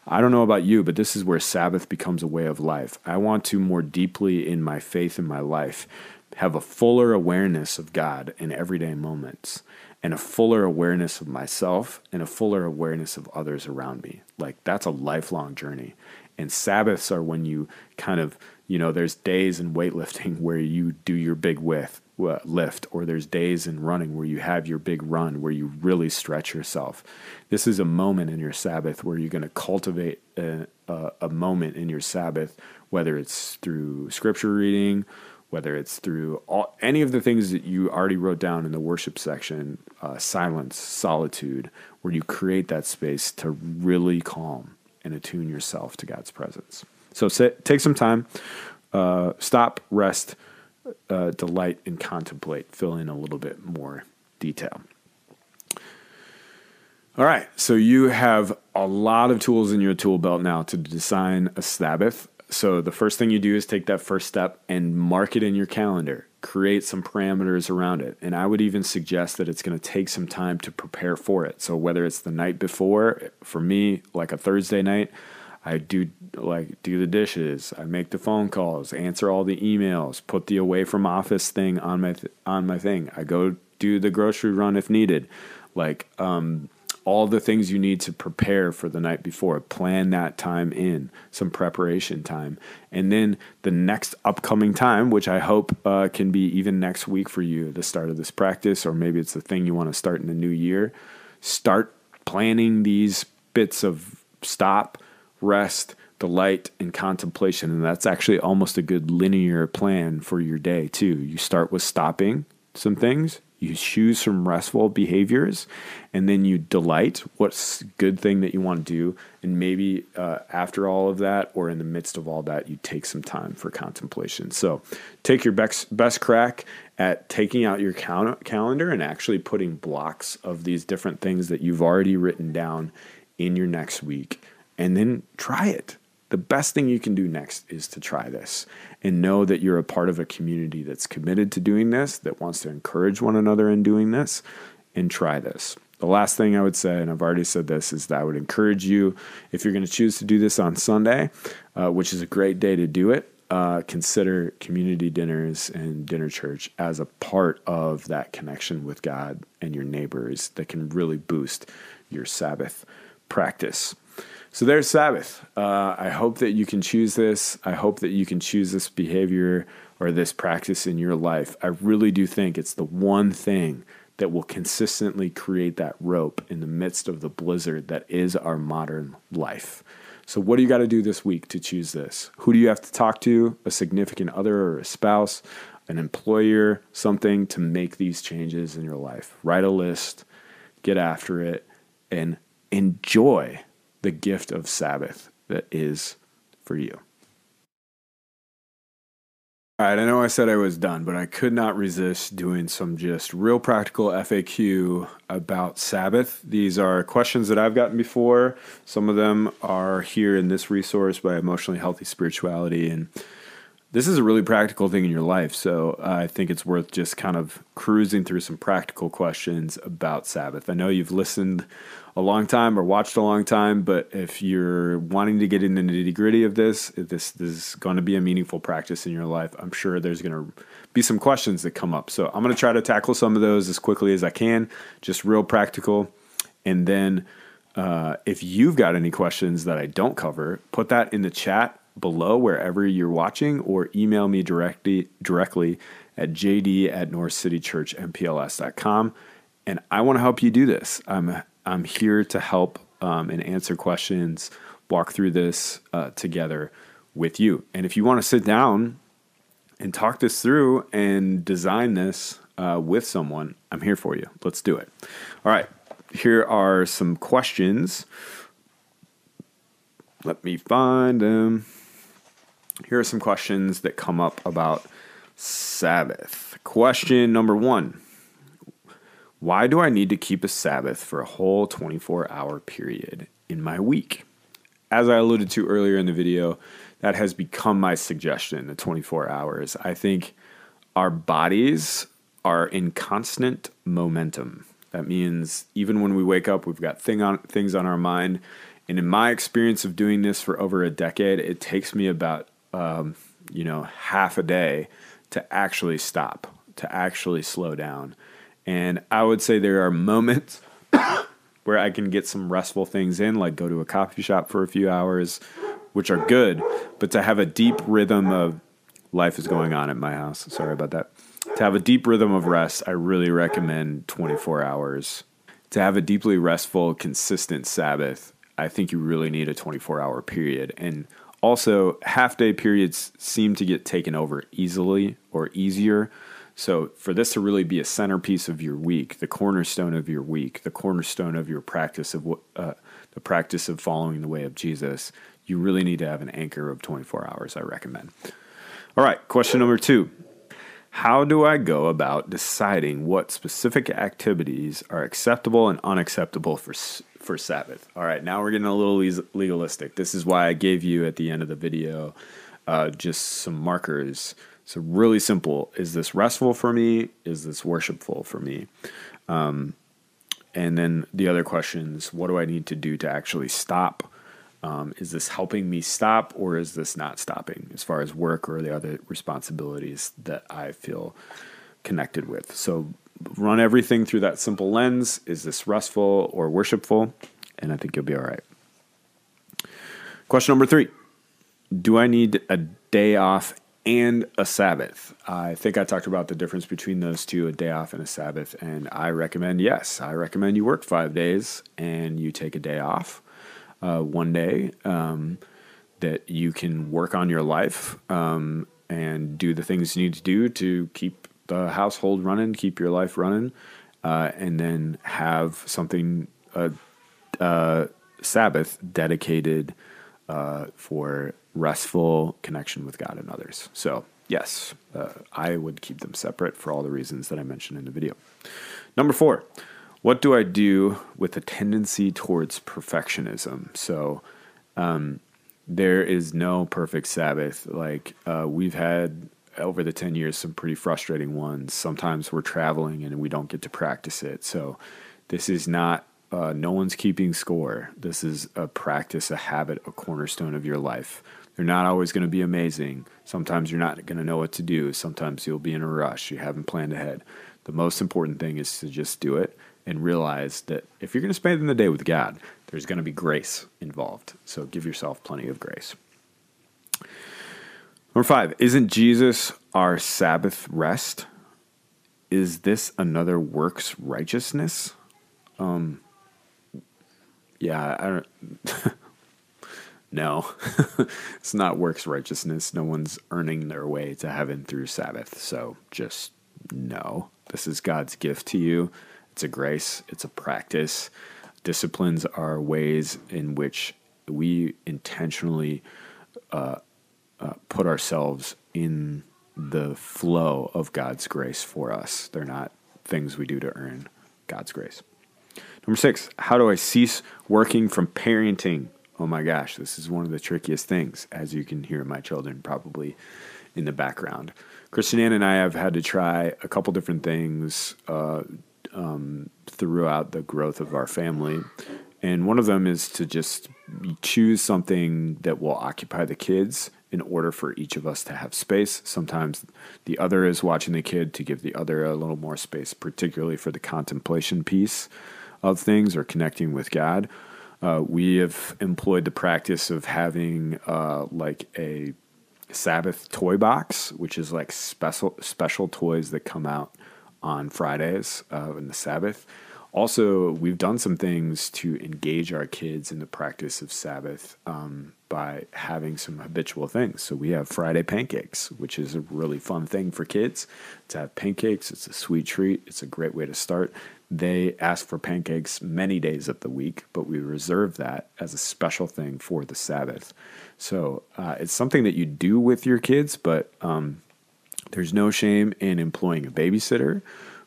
I don't know about you, but this is where Sabbath becomes a way of life. I want to more deeply in my faith in my life have a fuller awareness of God in everyday moments and a fuller awareness of myself and a fuller awareness of others around me. Like that's a lifelong journey. And Sabbaths are when you kind of You know, there's days in weightlifting where you do your big with, uh, lift, or there's days in running where you have your big run where you really stretch yourself. This is a moment in your Sabbath where you're going to cultivate a, a, a moment in your Sabbath, whether it's through scripture reading, whether it's through all, any of the things that you already wrote down in the worship section uh, silence, solitude, where you create that space to really calm and attune yourself to God's presence. So sit, take some time, uh, stop, rest, uh, delight, and contemplate. Fill in a little bit more detail. All right, so you have a lot of tools in your tool belt now to design a Sabbath. So the first thing you do is take that first step and mark it in your calendar. Create some parameters around it. And I would even suggest that it's going to take some time to prepare for it. So whether it's the night before, for me, like a Thursday night, I do like do the dishes, I make the phone calls, answer all the emails, put the away from office thing on my th- on my thing. I go do the grocery run if needed. Like um all the things you need to prepare for the night before. Plan that time in, some preparation time. And then the next upcoming time, which I hope uh, can be even next week for you, the start of this practice, or maybe it's the thing you want to start in the new year, start planning these bits of stop, rest, delight, and contemplation. And that's actually almost a good linear plan for your day, too. You start with stopping some things you choose some restful behaviors and then you delight what's good thing that you want to do and maybe uh, after all of that or in the midst of all that you take some time for contemplation. So take your best, best crack at taking out your cal- calendar and actually putting blocks of these different things that you've already written down in your next week and then try it. The best thing you can do next is to try this and know that you're a part of a community that's committed to doing this, that wants to encourage one another in doing this, and try this. The last thing I would say, and I've already said this, is that I would encourage you, if you're going to choose to do this on Sunday, uh, which is a great day to do it, uh, consider community dinners and dinner church as a part of that connection with God and your neighbors that can really boost your Sabbath practice. So there's Sabbath. Uh, I hope that you can choose this. I hope that you can choose this behavior or this practice in your life. I really do think it's the one thing that will consistently create that rope in the midst of the blizzard that is our modern life. So, what do you got to do this week to choose this? Who do you have to talk to? A significant other or a spouse, an employer, something to make these changes in your life? Write a list, get after it, and enjoy the gift of Sabbath that is for you. All right, I know I said I was done, but I could not resist doing some just real practical FAQ about Sabbath. These are questions that I've gotten before. Some of them are here in this resource by Emotionally Healthy Spirituality. And this is a really practical thing in your life. So I think it's worth just kind of cruising through some practical questions about Sabbath. I know you've listened a long time or watched a long time, but if you're wanting to get into the nitty gritty of this, this, this is going to be a meaningful practice in your life. I'm sure there's going to be some questions that come up. So I'm going to try to tackle some of those as quickly as I can, just real practical. And then uh, if you've got any questions that I don't cover, put that in the chat below wherever you're watching or email me directly directly at jd at northcitychurchmpls.com and i want to help you do this i'm I'm here to help um, and answer questions, walk through this uh, together with you. And if you want to sit down and talk this through and design this uh, with someone, I'm here for you. Let's do it. All right, here are some questions. Let me find them. Here are some questions that come up about Sabbath. Question number one why do I need to keep a Sabbath for a whole 24 hour period in my week? As I alluded to earlier in the video, that has become my suggestion the 24 hours. I think our bodies are in constant momentum. That means even when we wake up, we've got thing on, things on our mind. And in my experience of doing this for over a decade, it takes me about um, you know half a day to actually stop, to actually slow down. And I would say there are moments, where I can get some restful things in, like go to a coffee shop for a few hours, which are good, but to have a deep rhythm of life is going on at my house. Sorry about that. To have a deep rhythm of rest, I really recommend 24 hours. To have a deeply restful, consistent Sabbath, I think you really need a 24 hour period. And also, half day periods seem to get taken over easily or easier. So, for this to really be a centerpiece of your week, the cornerstone of your week, the cornerstone of your practice of uh, the practice of following the way of Jesus, you really need to have an anchor of 24 hours. I recommend. All right, question number two. How do I go about deciding what specific activities are acceptable and unacceptable for for Sabbath? All right, now we're getting a little legalistic. This is why I gave you at the end of the video uh, just some markers. So really simple: is this restful for me? Is this worshipful for me? Um, and then the other questions: What do I need to do to actually stop? Um, is this helping me stop or is this not stopping as far as work or the other responsibilities that I feel connected with? So run everything through that simple lens. Is this restful or worshipful? And I think you'll be all right. Question number three Do I need a day off and a Sabbath? I think I talked about the difference between those two a day off and a Sabbath. And I recommend yes, I recommend you work five days and you take a day off uh, one day um, that you can work on your life um, and do the things you need to do to keep the household running, keep your life running, uh, and then have something a, a Sabbath dedicated uh, for restful connection with God and others. So yes, uh, I would keep them separate for all the reasons that I mentioned in the video. Number four, what do I do with a tendency towards perfectionism? So, um, there is no perfect Sabbath. Like uh, we've had over the 10 years some pretty frustrating ones. Sometimes we're traveling and we don't get to practice it. So, this is not, uh, no one's keeping score. This is a practice, a habit, a cornerstone of your life. They're not always going to be amazing. Sometimes you're not going to know what to do. Sometimes you'll be in a rush. You haven't planned ahead. The most important thing is to just do it and realize that if you're going to spend the day with God, there's going to be grace involved. So give yourself plenty of grace. Number five, isn't Jesus our Sabbath rest? Is this another works righteousness? Um, yeah, I don't. no, it's not works righteousness. No one's earning their way to heaven through Sabbath. So just no. This is God's gift to you it's a grace, it's a practice. Disciplines are ways in which we intentionally uh, uh, put ourselves in the flow of God's grace for us. They're not things we do to earn God's grace. Number six, how do I cease working from parenting? Oh my gosh, this is one of the trickiest things, as you can hear my children probably in the background. Christian Ann and I have had to try a couple different things uh, um, throughout the growth of our family. And one of them is to just choose something that will occupy the kids in order for each of us to have space. Sometimes the other is watching the kid to give the other a little more space, particularly for the contemplation piece of things or connecting with God. Uh, we have employed the practice of having uh, like a Sabbath toy box, which is like special special toys that come out on Fridays uh, the Sabbath. Also, we've done some things to engage our kids in the practice of Sabbath um, by having some habitual things. So we have Friday pancakes, which is a really fun thing for kids to have pancakes. It's a sweet treat. It's a great way to start. They ask for pancakes many days of the week, but we reserve that as a special thing for the Sabbath. So uh, it's something that you do with your kids, but um, there's no shame in employing a babysitter,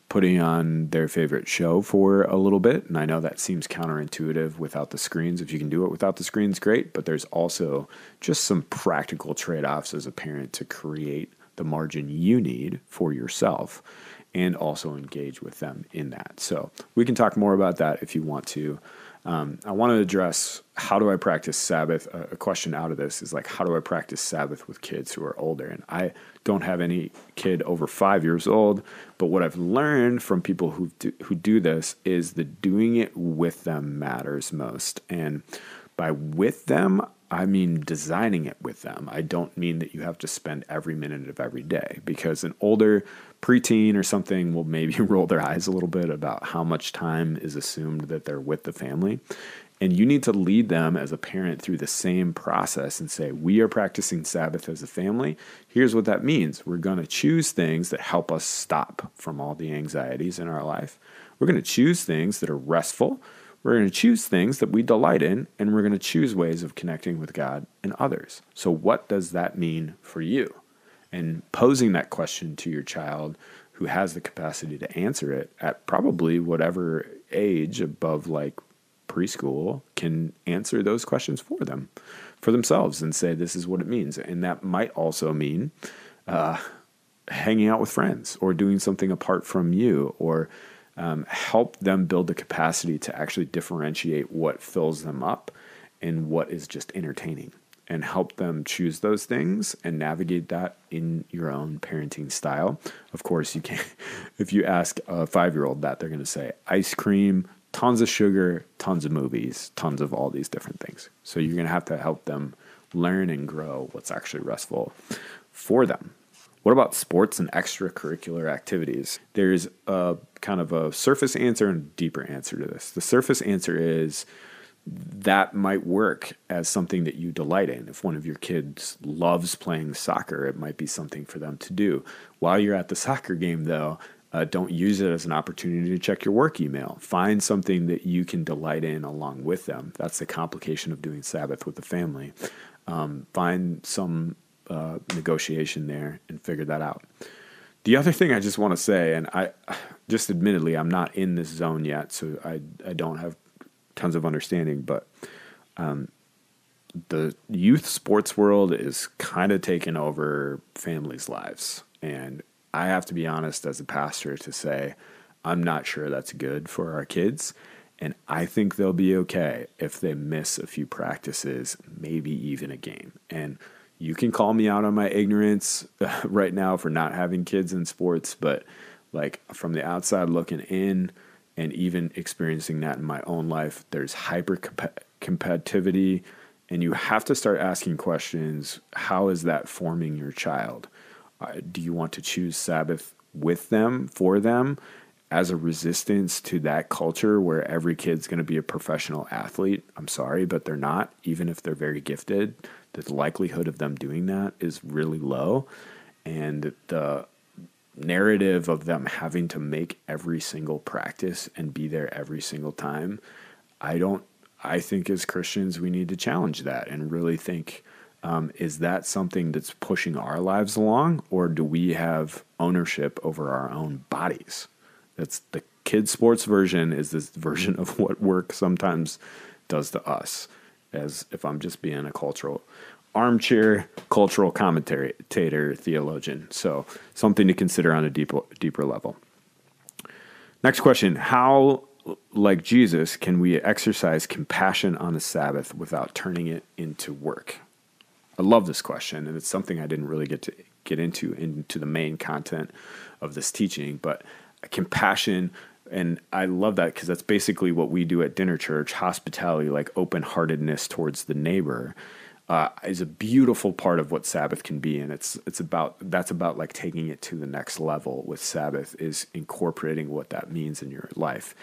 putting on their favorite show for a little bit. And I know that seems counterintuitive without the screens. If you can do it without the screens, great. But there's also just some practical trade offs as a parent to create the margin you need for yourself and also engage with them in that. So we can talk more about that if you want to. Um, I want to address how do I practice Sabbath? A, question out of this is like, how do I practice Sabbath with kids who are older? And I don't have any kid over five years old, but what I've learned from people who do, who do this is that doing it with them matters most. And by with them, I mean designing it with them. I don't mean that you have to spend every minute of every day because an older preteen or something will maybe roll their eyes a little bit about how much time is assumed that they're with the family. And you need to lead them as a parent through the same process and say, We are practicing Sabbath as a family. Here's what that means we're going to choose things that help us stop from all the anxieties in our life. We're going to choose things that are restful. We're going to choose things that we delight in, and we're going to choose ways of connecting with God and others. So, what does that mean for you? And posing that question to your child who has the capacity to answer it at probably whatever age above like preschool can answer those questions for them, for themselves, and say, this is what it means. And that might also mean uh, hanging out with friends or doing something apart from you or um, help them build the capacity to actually differentiate what fills them up and what is just entertaining and help them choose those things and navigate that in your own parenting style. Of course, you can't, if you ask a five year old that, they're going to say ice cream, tons of sugar, tons of movies, tons of all these different things. So you're going to have to help them learn and grow what's actually restful for them. What about sports and extracurricular activities? There's a kind of a surface answer and deeper answer to this. The surface answer is that might work as something that you delight in. If one of your kids loves playing soccer, it might be something for them to do. While you're at the soccer game, though, uh, don't use it as an opportunity to check your work email. Find something that you can delight in along with them. That's the complication of doing Sabbath with the family. Um, find some uh, negotiation there and figure that out. The other thing I just want to say, and I just admittedly, I'm not in this zone yet, so I, I don't have tons of understanding, but um, the youth sports world is kind of taking over families' lives. And I have to be honest as a pastor to say, I'm not sure that's good for our kids. And I think they'll be okay if they miss a few practices, maybe even a game. And you can call me out on my ignorance right now for not having kids in sports, but like from the outside looking in and even experiencing that in my own life, there's hyper competitivity. And you have to start asking questions how is that forming your child? Uh, do you want to choose Sabbath with them, for them, as a resistance to that culture where every kid's going to be a professional athlete? I'm sorry, but they're not, even if they're very gifted. The likelihood of them doing that is really low. And the narrative of them having to make every single practice and be there every single time, I don't, I think as Christians, we need to challenge that and really think um, is that something that's pushing our lives along, or do we have ownership over our own bodies? That's the kid sports version, is this version of what work sometimes does to us, as if I'm just being a cultural armchair cultural commentator theologian. So something to consider on a deeper deeper level. Next question: How, like Jesus, can we exercise compassion on the Sabbath without turning it into work? I love this question, and it's something I didn't really get to get into into the main content of this teaching, but compassion and I love that because that's basically what we do at dinner church hospitality, like open heartedness towards the neighbor uh, is a beautiful part of what Sabbath can be, and it's it's about that's about like taking it to the next level with Sabbath is incorporating what that means in your life,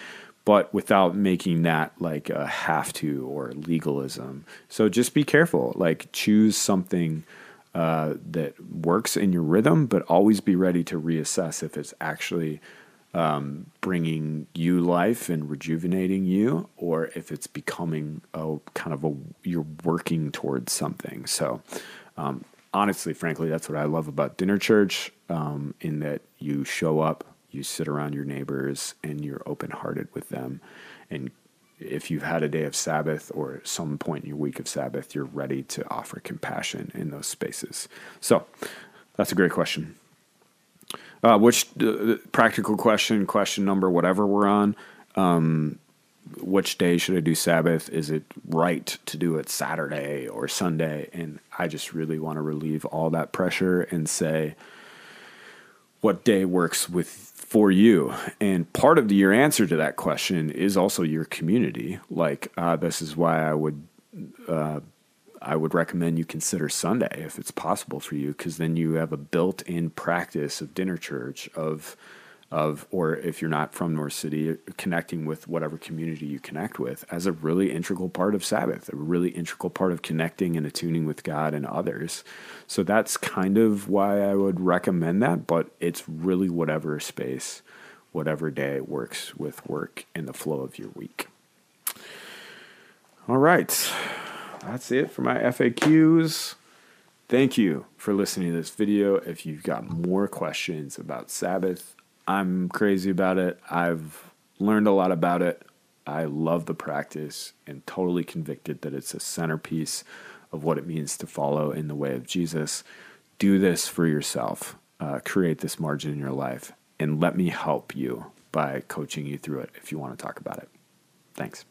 but without making that like a have to or legalism. So just be careful, like choose something. Uh, that works in your rhythm, but always be ready to reassess if it's actually um, bringing you life and rejuvenating you, or if it's becoming a kind of a you're working towards something. So, um, honestly, frankly, that's what I love about dinner church. Um, in that you show up, you sit around your neighbors, and you're open hearted with them. And if you've had a day of Sabbath or some point in your week of Sabbath, you're ready to offer compassion in those spaces. So, that's a great question. Uh, which uh, practical question, question number, whatever we're on. Um, which day should I do Sabbath? Is it right to do it Saturday or Sunday? And I just really want to relieve all that pressure and say what day works with for you. And part of the, your answer to that question is also your community. Like uh, this is why I would. I would recommend you consider Sunday if it's possible for you, because then you have a built-in practice of dinner church of of, or if you're not from North City, connecting with whatever community you connect with as a really integral part of Sabbath, a really integral part of connecting and attuning with God and others. So that's kind of why I would recommend that, but it's really whatever space, whatever day works with work and the flow of your week. All right, that's it for my FAQs. Thank you for listening to this video. If you've got more questions about Sabbath, I'm crazy about it. I've learned a lot about it. I love the practice and totally convicted that it's a centerpiece of what it means to follow in the way of Jesus. Do this for yourself. Uh, create this margin in your life and let me help you by coaching you through it if you want to talk about it. Thanks.